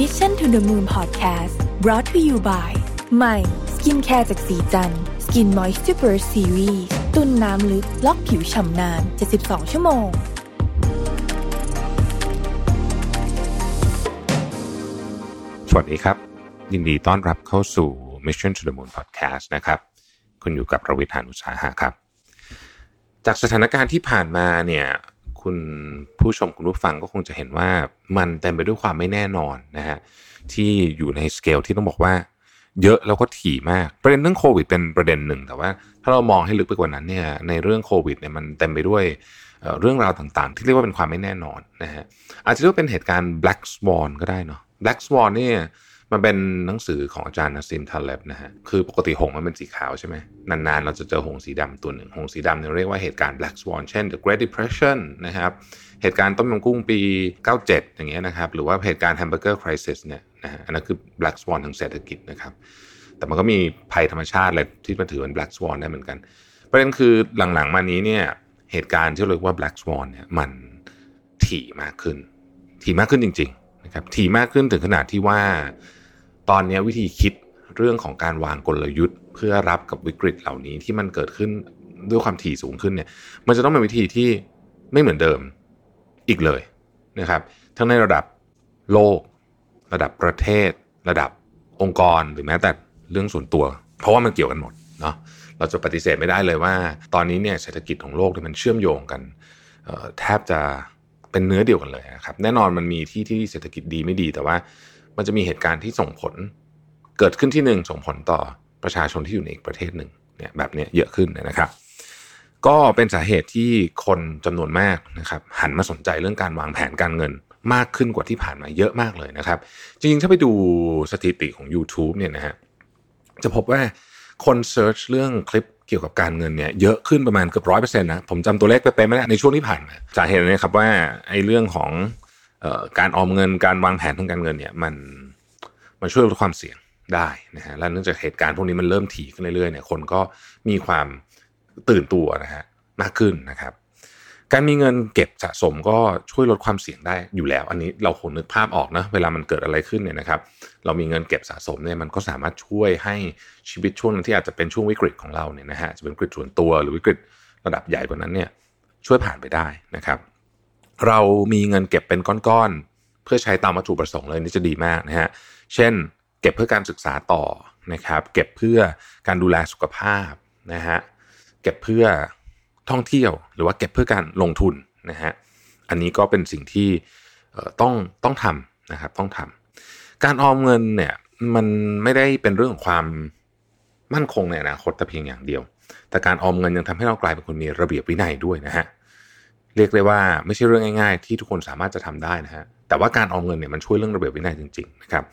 Mission to the Moon Podcast brought to you by ใหม่ skincare จากศรีจันทร์ Skin Moisture Burst Series ตุนน้ำลึกล็อกผิวฉ่ำนาน 72 ชั่วโมง สวัสดีครับ ยินดีต้อนรับเข้าสู่ Mission to the Moon Podcast นะครับ คุณอยู่กับรวิศ หาญอุตสาหะครับ จากสถานการณ์ที่ผ่านมาเนี่ย คุณผู้ชมคุณผู้ฟังก็คงจะเห็นว่ามันเต็มไปด้วยความไม่แน่นอนนะฮะที่อยู่ในสเกลที่ต้องบอกว่า เยอะแล้วก็ถี่มากประเด็นเรื่องโควิดเป็นประเด็นหนึ่ง แต่ว่าถ้าเรามองให้ลึกไปกว่านั้นเนี่ยในเรื่องโควิดเนี่ยมันเต็มไปด้วยเรื่องราวต่างๆ ที่เรียกว่าเป็นความไม่แน่นอนนะฮะอาจจะเรียกว่าเป็นเหตุการณ์ black swan ก็ได้เนาะ black swan เนี่ย มันเป็นหนังสือของอาจารย์นัสซิมทาเลบนะฮะ คือปกติหงมันเป็นสีขาวใช่ไหมนานๆ เราจะเจอหงสีดำตัวหนึ่ง หงส์สีดำเนี่ยเรียกว่าเหตุการณ์ black swan เช่น the great depression นะครับ เหตุการณ์ต้มยำกุ้งปี 97 อย่างเงี้ยนะครับ หรือว่าเหตุการณ์ hamburger crisis เนี่ยนะฮะ อันนั้นคือ black swan ทางเศรษฐกิจนะครับ แต่มันก็มีภัยธรรมชาติอะไรที่มันถือเป็น black swan ได้เหมือนกัน ประเด็นคือหลังๆ มานี้เนี่ย เหตุการณ์ที่เรียกว่า black swan เนี่ย มันถี่มากขึ้น ถี่มากขึ้นจริง ๆ นะครับ ถี่มากขึ้นถึงขนาดที่ว่า ตอนนี้วิธีคิดเรื่องของการวางกลยุทธ์ เพื่อรับกับวิกฤตเหล่านี้ที่มันเกิดขึ้นด้วยความถี่สูงขึ้นเนี่ย มันจะต้องเป็นวิธีที่ไม่เหมือนเดิมอีกเลยนะครับ ทั้งในระดับโลก ระดับประเทศ ระดับองค์กรหรือแม้แต่เรื่องส่วนตัว เพราะว่ามันเกี่ยวกันหมดเนาะเราจะปฏิเสธไม่ได้เลยว่า ตอนนี้เนี่ยเศรษฐกิจของโลกเนี่ยมันเชื่อมโยงกันแทบจะเป็นเนื้อเดียวกันเลยนะครับแน่นอนมันมีที่ที่เศรษฐกิจดีไม่ดีแต่ว่า มันจะมีเหตุการณ์ที่ส่งผล เกิดขึ้นที่หนึ่งส่งผลต่อประชาชนที่อยู่ในอีกประเทศหนึ่งเนี่ยแบบนี้เยอะขึ้นนะครับ ก็เป็นสาเหตุที่คนจำนวนมากนะครับ หันมาสนใจเรื่องการวางแผนการเงินมากขึ้นกว่าที่ผ่านมาเยอะมากเลยนะครับ จริงๆ ถ้าไปดูสถิติของ YouTube เนี่ยนะฮะจะพบว่าคนเซิร์ชเรื่องคลิปเกี่ยวกับการเงินเนี่ยเยอะขึ้นประมาณเกือบร้อยเปอร์เซ็นต์นะ ผมจำตัวเลขไปเป็นไม่ได้ในช่วงที่ผ่านมาสาเหตุนี้ครับว่าไอ้เรื่องของ การออมเงินการวางแผนทางการเงินเนี่ยมันมันช่วยลดความเสี่ยงได้นะฮะและเนื่องจากเหตุการณ์พวกนี้มันเริ่มถี่ขึ้นเรื่อยๆเนี่ยคนก็มีความตื่นตัวนะฮะมากขึ้นนะครับ การมีเงินเก็บสะสมก็ช่วยลดความเสี่ยงได้อยู่แล้ว อันนี้เราคงนึกภาพออกนะเวลามันเกิดอะไรขึ้นเนี่ยนะครับ เรามีเงินเก็บสะสมเนี่ยมันก็สามารถช่วยให้ชีวิตช่วงที่อาจจะเป็นช่วงวิกฤตของเราเนี่ยนะฮะจะเป็นวิกฤตส่วนตัวหรือวิกฤตระดับใหญ่กว่านั้นเนี่ยช่วยผ่านไปได้นะครับ เรามีเงินเก็บเป็นก้อนๆ เพื่อใช้ตามวัตถุประสงค์เลยนี่จะดีมากนะฮะ เช่น เก็บเพื่อการศึกษาต่อนะครับ เก็บเพื่อการดูแลสุขภาพนะฮะ เก็บเพื่อท่องเที่ยว หรือว่าเก็บเพื่อการลงทุนนะฮะ อันนี้ก็เป็นสิ่งที่ต้องต้องทำนะครับ ต้องทำการออมเงินเนี่ยมันไม่ได้เป็นเรื่องของความมั่นคงในอนาคตแต่เพียงอย่างเดียว แต่การออมเงินยังทำให้เรากลายเป็นคนมีระเบียบวินัยด้วยนะฮะ เรียกได้ว่าไม่ใช่เรื่องง่าย ๆ ที่ทุกคนสามารถจะทำได้นะฮะแต่ว่าการออมเงินเนี่ยมันช่วยเรื่องระเบียบวินัยจริงๆนะครับ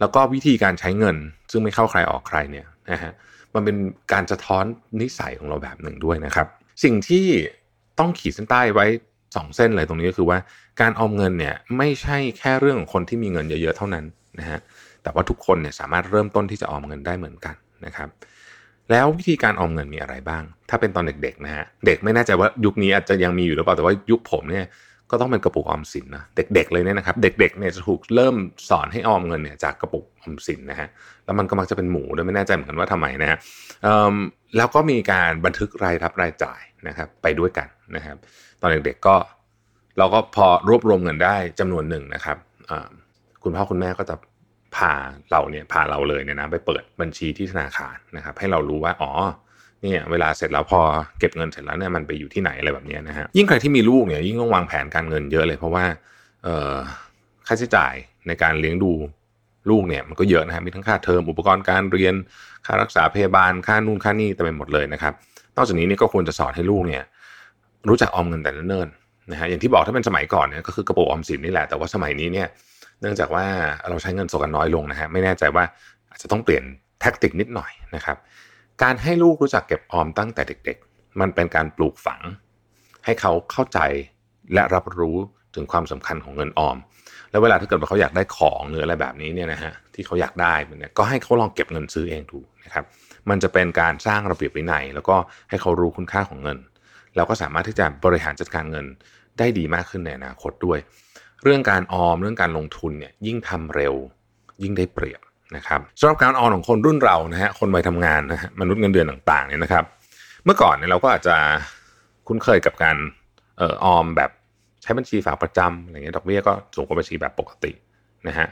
แล้วก็วิธีการใช้เงิน ซึ่งไม่เข้าใครออกใครเนี่ยนะฮะมันเป็นการสะท้อนนิสัยของเราแบบหนึ่งด้วยนะครับ สิ่งที่ต้องขีดเส้นใต้ไว้สองเส้นเลยตรงนี้ก็คือว่าการออมเงินเนี่ยไม่ใช่แค่เรื่องของคนที่มีเงินเยอะๆเท่านั้นนะฮะแต่ว่าทุกคนเนี่ยสามารถเริ่มต้นที่จะออมเงินได้เหมือนกันนะครับ แล้ววิธีการออมเงินมีอะไรบ้าง ถ้าเป็นตอนเด็กๆนะฮะ เด็กไม่แน่ใจว่ายุคนี้อาจจะยังมีอยู่หรือเปล่า แต่ว่ายุคผมเนี่ยก็ต้องเป็นกระปุกออมสินนะเด็กๆเลยเนี่ยนะครับ เด็กๆเนี่ยจะถูกเริ่มสอนให้ออมเงินเนี่ยจากกระปุกออมสินนะฮะแล้วมันก็มักจะเป็นหมูด้วยไม่แน่ใจเหมือนกันว่าทำไมนะฮะแล้วก็มีการบันทึกรายรับรายจ่ายนะครับ ไปด้วยกันนะครับ ตอนเด็กๆก็เราก็พอรวบรวมเงินได้จำนวนหนึ่งนะครับคุณพ่อคุณแม่ก็จะ พาเราเนี่ยพาเราเลยเนี่ยนะไปเปิดบัญชีที่ธนาคารนะครับ ให้เรารู้ว่าอ๋อเนี่ยเวลาเสร็จแล้วพอเก็บเงินเสร็จแล้วเนี่ยมันไปอยู่ที่ไหนอะไรแบบนี้นะฮะยิ่งใครที่มีลูกเนี่ยยิ่งต้องวางแผนการเงินเยอะเลย เพราะว่าเอ่อค่าใช้จ่ายในการเลี้ยงดูลูกเนี่ยมันก็เยอะนะฮะมีทั้งค่าเทอมอุปกรณ์การเรียน ค่ารักษาพยาบาลค่านู่นค่านี่เต็มไปหมดเลยนะครับ นอกจากนี้นี่ก็ควรจะสอนให้ลูกเนี่ยรู้จักออมเงินแต่เนิ่นๆนะฮะอย่างที่บอกถ้าเป็นสมัยก่อนเนี่ยก็คือกระปุกออมสินนี่แหละแต่ว่าสมัยนี้เนี่ย เนื่องจากว่าเราใช้เงินสดกันน้อยลงนะฮะไม่แน่ใจว่าอาจจะต้องเปลี่ยนแท็กติกนิดหน่อยนะครับ การให้ลูกรู้จักเก็บออมตั้งแต่เด็ก ๆ มันเป็นการปลูกฝัง ให้เขาเข้าใจและรับรู้ถึงความสำคัญของเงินออม แล้วเวลาถ้าเกิดว่าเขาอยากได้ของหรืออะไรแบบนี้เนี่ยนะฮะที่เขาอยากได้เนี่ยก็ให้เขาลองเก็บเงินซื้อเองดูนะครับ มันจะเป็นการสร้างระเบียบวินัย แล้วก็ให้เขารู้คุณค่าของเงินแล้วก็สามารถที่จะบริหารจัดการเงินได้ดีมากขึ้นในอนาคตด้วย เรื่องการออมเรื่องการลงทุนเนี่ยยิ่งทำเร็วยิ่งได้เปรียบนะครับสำหรับการออมของคนรุ่นเรานะฮะคนวัยทำงานนะฮะมนุษย์เงินเดือนต่างๆเนี่ยนะครับ เมื่อก่อนเนี่ยเราก็อาจจะคุ้นเคยกับการเอ่อออมแบบใช้บัญชีฝากประจำอะไรเงี้ยดอกเบี้ยก็สูงกว่าบัญชีแบบปกตินะฮะ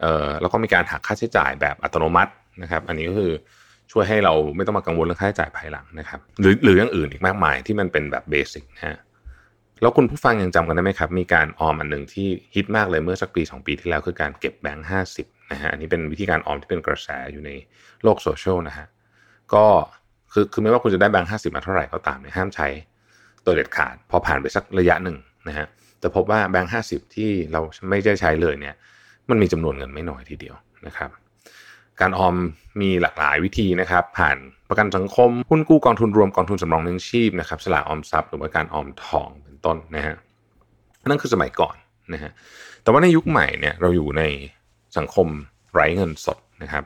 เอ่อแล้วก็มีการหักค่าใช้จ่ายแบบอัตโนมัตินะครับ อันนี้ก็คือช่วยให้เราไม่ต้องมากังวลเรื่องค่าใช้จ่ายภายหลังนะครับ หรือหรืออย่างอื่นอีกมากมายที่มันเป็นแบบเบสิกนะฮะ แล้วคุณผู้ฟังยังจำกันได้ไหมครับ มีการออมอันหนึ่งที่ฮิตมากเลยเมื่อสักปี 2 ปีที่แล้วคือการเก็บแบงค์ห้าสิบนะฮะอันนี้เป็นวิธีการออมที่เป็นกระแสอยู่ในโลกโซเชียลนะฮะก็คือคือไม่ว่าคุณจะได้แบงค์ห้าสิบมาเท่าไหร่ก็ตามเนี่ยห้ามใช้ตัวเด็ดขาด พอผ่านไปสักระยะหนึ่งนะฮะแต่พบว่าแบงค์ห้าสิบที่เราไม่ได้ใช้เลยเนี่ย มันมีจำนวนเงินไม่น้อยทีเดียวนะครับ การออมมีหลากหลายวิธีนะครับ ผ่านประกันสังคมหุ้นกู้กองทุนรวมกองทุนสำรองเลี้ยงชีพนะครับสลากออมทรัพย์หรือว่าการออมทองเป็นต้นนะฮะนั่นคือสมัยก่อนนะฮะแต่ว่าในยุคใหม่เนี่ยเราอยู่ในสังคมไร้เงินสดนะครับ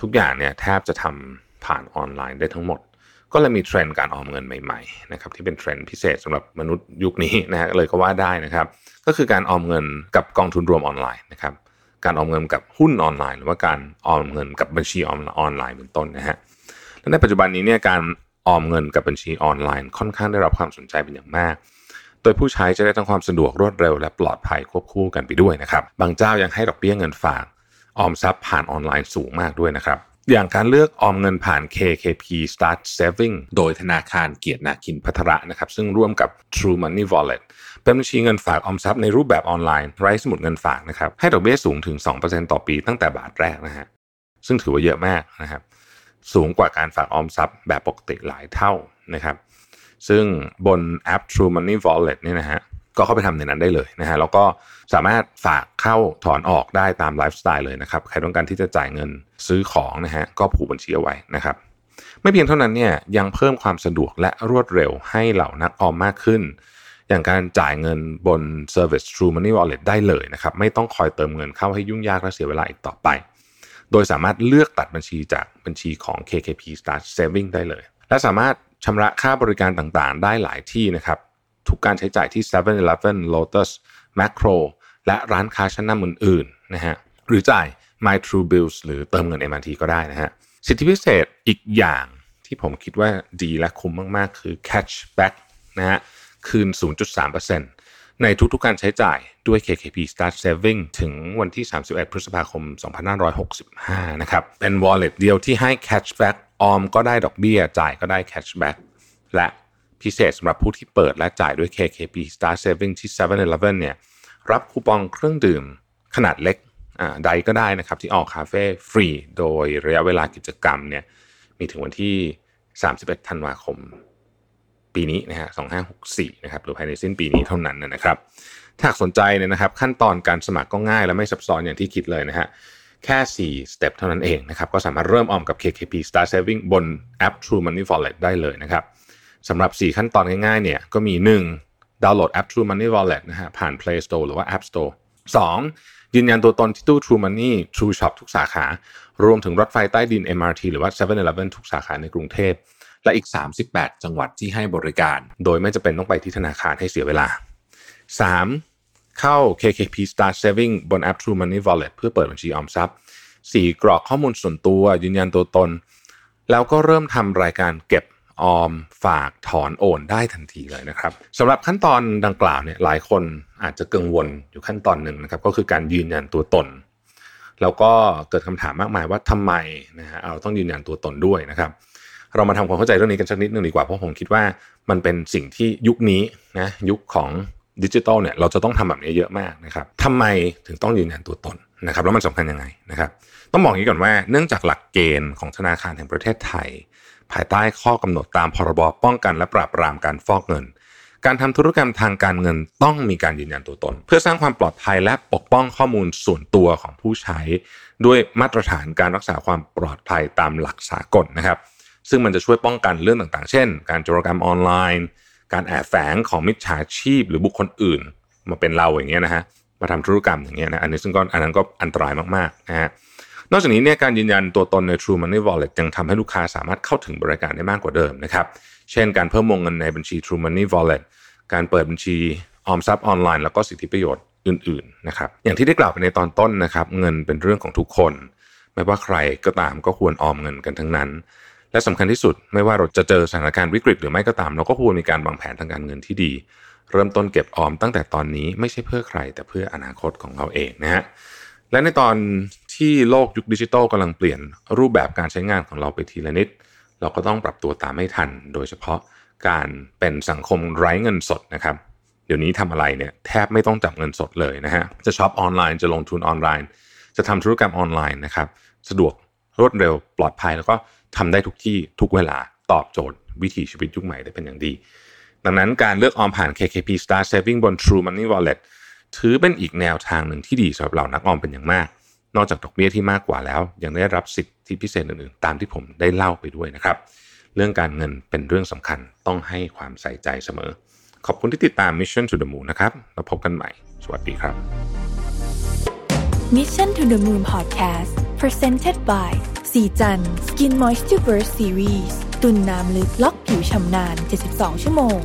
ทุกอย่างเนี่ยแทบจะทำผ่านออนไลน์ได้ทั้งหมด ก็เลยมีเทรนด์การออมเงินใหม่ๆนะครับที่เป็นเทรนด์พิเศษสำหรับมนุษย์ยุคนี้นะฮะเลยก็ว่าได้นะครับ ก็คือการออมเงินกับกองทุนรวมออนไลน์นะครับ การออมเงินกับหุ้นออนไลน์ หรือว่าการออมเงินกับบัญชีออนไลน์เป็นต้นนะฮะและในปัจจุบันนี้เนี่ยการออมเงินกับบัญชีออนไลน์ ค่อนข้างได้รับความสนใจเป็นอย่างมาก โดยผู้ใช้จะได้ทั้งความสะดวกรวดเร็วและปลอดภัยควบคู่กันไปด้วยนะครับ บางเจ้ายังให้ดอกเบี้ยเงินฝากออมทรัพย์ผ่านออนไลน์สูงมากด้วยนะครับ อย่างการเลือกออมเงินผ่าน KKP Start Saving โดยธนาคารเกียรตินาคินพัทระนะครับ ซึ่งร่วมกับ True Money Wallet เป็นบัญชีเงินฝากออมทรัพย์ในรูปแบบออนไลน์ไร้สมุดเงินฝากนะครับให้ดอกเบี้ยสูงถึง 2%ต่อปีตั้งแต่บาทแรกนะฮะซึ่งถือว่าเยอะมากนะครับสูงกว่าการฝากออมทรัพย์แบบปกติหลายเท่านะครับซึ่งบนแอป True Money Wallet เนี่ยนะฮะก็เข้าไปทำในนั้นได้เลยนะฮะแล้วก็สามารถฝากเข้าถอนออกได้ตามไลฟ์สไตล์เลยนะครับใครต้องการที่จะจ่ายเงินซื้อของนะฮะก็ผูกบัญชีเอาไว้นะครับไม่เพียงเท่านั้นเนี่ยยังเพิ่มความสะดวกและรวดเร็วให้เหล่านักออมมากขึ้น อย่างการจ่ายเงินบน Service True Money Wallet ได้เลยนะครับ ไม่ต้องคอยเติมเงินเข้าให้ยุ่งยากและเสียเวลาอีกต่อไป โดยสามารถเลือกตัดบัญชีจากบัญชีของ KKP Start Saving ได้เลย และสามารถชำระค่าบริการต่างๆ ได้หลายที่นะครับ ทุกการใช้จ่ายที่ 7-Eleven, Lotus, Macro และร้านค้าชั้นนำอื่นๆนะฮะหรือจ่าย My True Bills หรือเติมเงิน MRT ก็ได้นะฮะสิทธิพิเศษอีกอย่างที่ผมคิดว่าดีและคุ้มมาก ๆ คือ Cashback นะฮะ คืน 0.3%ในทุกๆการใช้จ่ายด้วย KKP Start Saving ถึงวันที่ 31 พฤษภาคม 2565 นะครับ เป็น wallet เดียวที่ให้ cashback ออมก็ได้ดอกเบี้ย จ่ายก็ได้ cashback และพิเศษสำหรับผู้ที่เปิดและจ่ายด้วย KKP Start Saving ที่ 7-Eleven เนี่ย รับคูปองเครื่องดื่มขนาดเล็กใดก็ได้นะครับ ที่ออกคาเฟ่ฟรี โดยระยะเวลากิจกรรมเนี่ยมีถึงวันที่ 31 ธันวาคม ปีนี้นะฮะ2564นะครับหรือภายในสิ้นปีนี้เท่านั้นนะครับ ถ้าสนใจเนี่ยนะครับ ขั้นตอนการสมัครก็ง่ายและไม่ซับซ้อนอย่างที่คิดเลยนะฮะแค่4สเต็ปเท่านั้นเองนะครับ ก็สามารถเริ่มออมกับ KKP Start Saving บนแอป True Money Wallet ได้เลยนะครับสำหรับ 4 ขั้นตอนง่ายๆเนี่ยก็มี 1. ดาวน์โหลดแอป True Money Wallet นะฮะผ่าน Play Store หรือว่า App Store 2. ยืนยันตัวตนที่ตู้ True Money True Shop ทุกสาขา รวมถึงรถไฟใต้ดิน MRT หรือว่า 7-Eleven ทุกสาขาในกรุงเทพ และอีก 38 จังหวัดที่ให้บริการ โดยไม่จำเป็นต้องไปที่ธนาคารให้เสียเวลา 3. เข้า KKP Start Saving บนแอป True Money Wallet เพื่อเปิดบัญชีออมทรัพย์ 4. กรอกข้อมูลส่วนตัว ยืนยันตัวตน แล้วก็เริ่มทำรายการเก็บออมฝากถอนโอนได้ทันทีเลยนะครับสำหรับขั้นตอนดังกล่าวเนี่ยหลายคนอาจจะกังวลอยู่ขั้นตอนหนึ่งนะครับ ก็คือการยืนยันตัวตน แล้วก็เกิดคำถามมากมายว่าทำไมนะฮะเราต้องยืนยันตัวตนด้วยนะครับ เรามาทำความเข้าใจเรื่องนี้กันสักนิดนึงดีกว่าเพราะผมคิดว่ามันเป็นสิ่งที่ยุคนี้นะยุคของดิจิทัลเนี่ยเราจะต้องทำแบบนี้เยอะมากนะครับทำไมถึงต้องยืนยันตัวตนนะครับแล้วมันสำคัญยังไงนะครับ ต้องบอกอย่างนี้ก่อนว่าเนื่องจากหลักเกณฑ์ของธนาคารแห่งประเทศไทย ภายใต้ข้อกำหนดตามพรบป้องกันและปราบปรามการฟอกเงิน การทำธุรกรรมทางการเงินต้องมีการยืนยันตัวตน เพื่อสร้างความปลอดภัยและปกป้องข้อมูลส่วนตัวของผู้ใช้ ด้วยมาตรฐานการรักษาความปลอดภัยตามหลักสากลนะครับ ซึ่งมันจะช่วยป้องกันเรื่องต่างๆ เช่น การโจรกรรมออนไลน์ การแอบแฝงของมิจฉาชีพ หรือบุคคลอื่น มาเป็นเราอย่างเงี้ยนะฮะมาทำธุรกรรมอย่างเงี้ยนะอันนี้ซึ่งก็อันนั้นก็อันตรายมากๆนะฮะนอกจากนี้เนี่ยการยืนยันตัวตนใน True Money Wallet ยังทำให้ลูกค้าสามารถเข้าถึงบริการได้มากกว่าเดิมนะครับเช่นการเพิ่มวงเงินในบัญชี True Money Wallet การเปิดบัญชีออมทรัพย์ออนไลน์แล้วก็สิทธิประโยชน์อื่นๆนะครับอย่างที่ได้กล่าวไปในตอนต้นนะครับเงินเป็นเรื่องของทุกคน ไม่ว่าใครก็ตามก็ควรออมเงินกันทั้งนั้น และสำคัญที่สุดไม่ว่าเราจะเจอสถานการณ์วิกฤตหรือไม่ก็ตาม เราก็ควรมีการวางแผนทางการเงินที่ดี เริ่มต้นเก็บออมตั้งแต่ตอนนี้ไม่ใช่เพื่อใคร แต่เพื่ออนาคตของเราเองนะฮะและในตอนที่โลกยุคดิจิทัลกำลังเปลี่ยนรูปแบบการใช้งานของเราไปทีละนิด เราก็ต้องปรับตัวตามไม่ทัน โดยเฉพาะการเป็นสังคมไร้เงินสดนะครับเดี๋ยวนี้ทำอะไรเนี่ยแทบไม่ต้องจับเงินสดเลยนะฮะจะช็อปออนไลน์จะลงทุนออนไลน์ จะทำธุรกรรมออนไลน์นะครับ สะดวกรวดเร็วปลอดภัยแล้วก็ ทำได้ทุกที่ทุกเวลาตอบโจทย์ วิถีชีวิตยุคใหม่ได้เป็นอย่างดี ดังนั้นการเลือกออมผ่าน KKP Star Saving บน True Money Wallet ถือเป็นอีกแนวทางหนึ่งที่ดีสำหรับเรานักออมเป็นอย่างมาก นอกจากดอกเบี้ยที่มากกว่าแล้ว ยังได้รับสิทธิพิเศษอื่นๆ ตามที่ผมได้เล่าไปด้วยนะครับ เรื่องการเงินเป็นเรื่องสำคัญต้องให้ความใส่ใจเสมอ ขอบคุณที่ติดตาม Mission to the Moon นะครับแล้วพบกันใหม่ สวัสดีครับ Mission to the Moon Podcast Presented by ศรีจันทร์ Skin Moisture Burst Series ตุนน้ำลึกล็อกผิวฉ่ำนาน 72 ชั่วโมง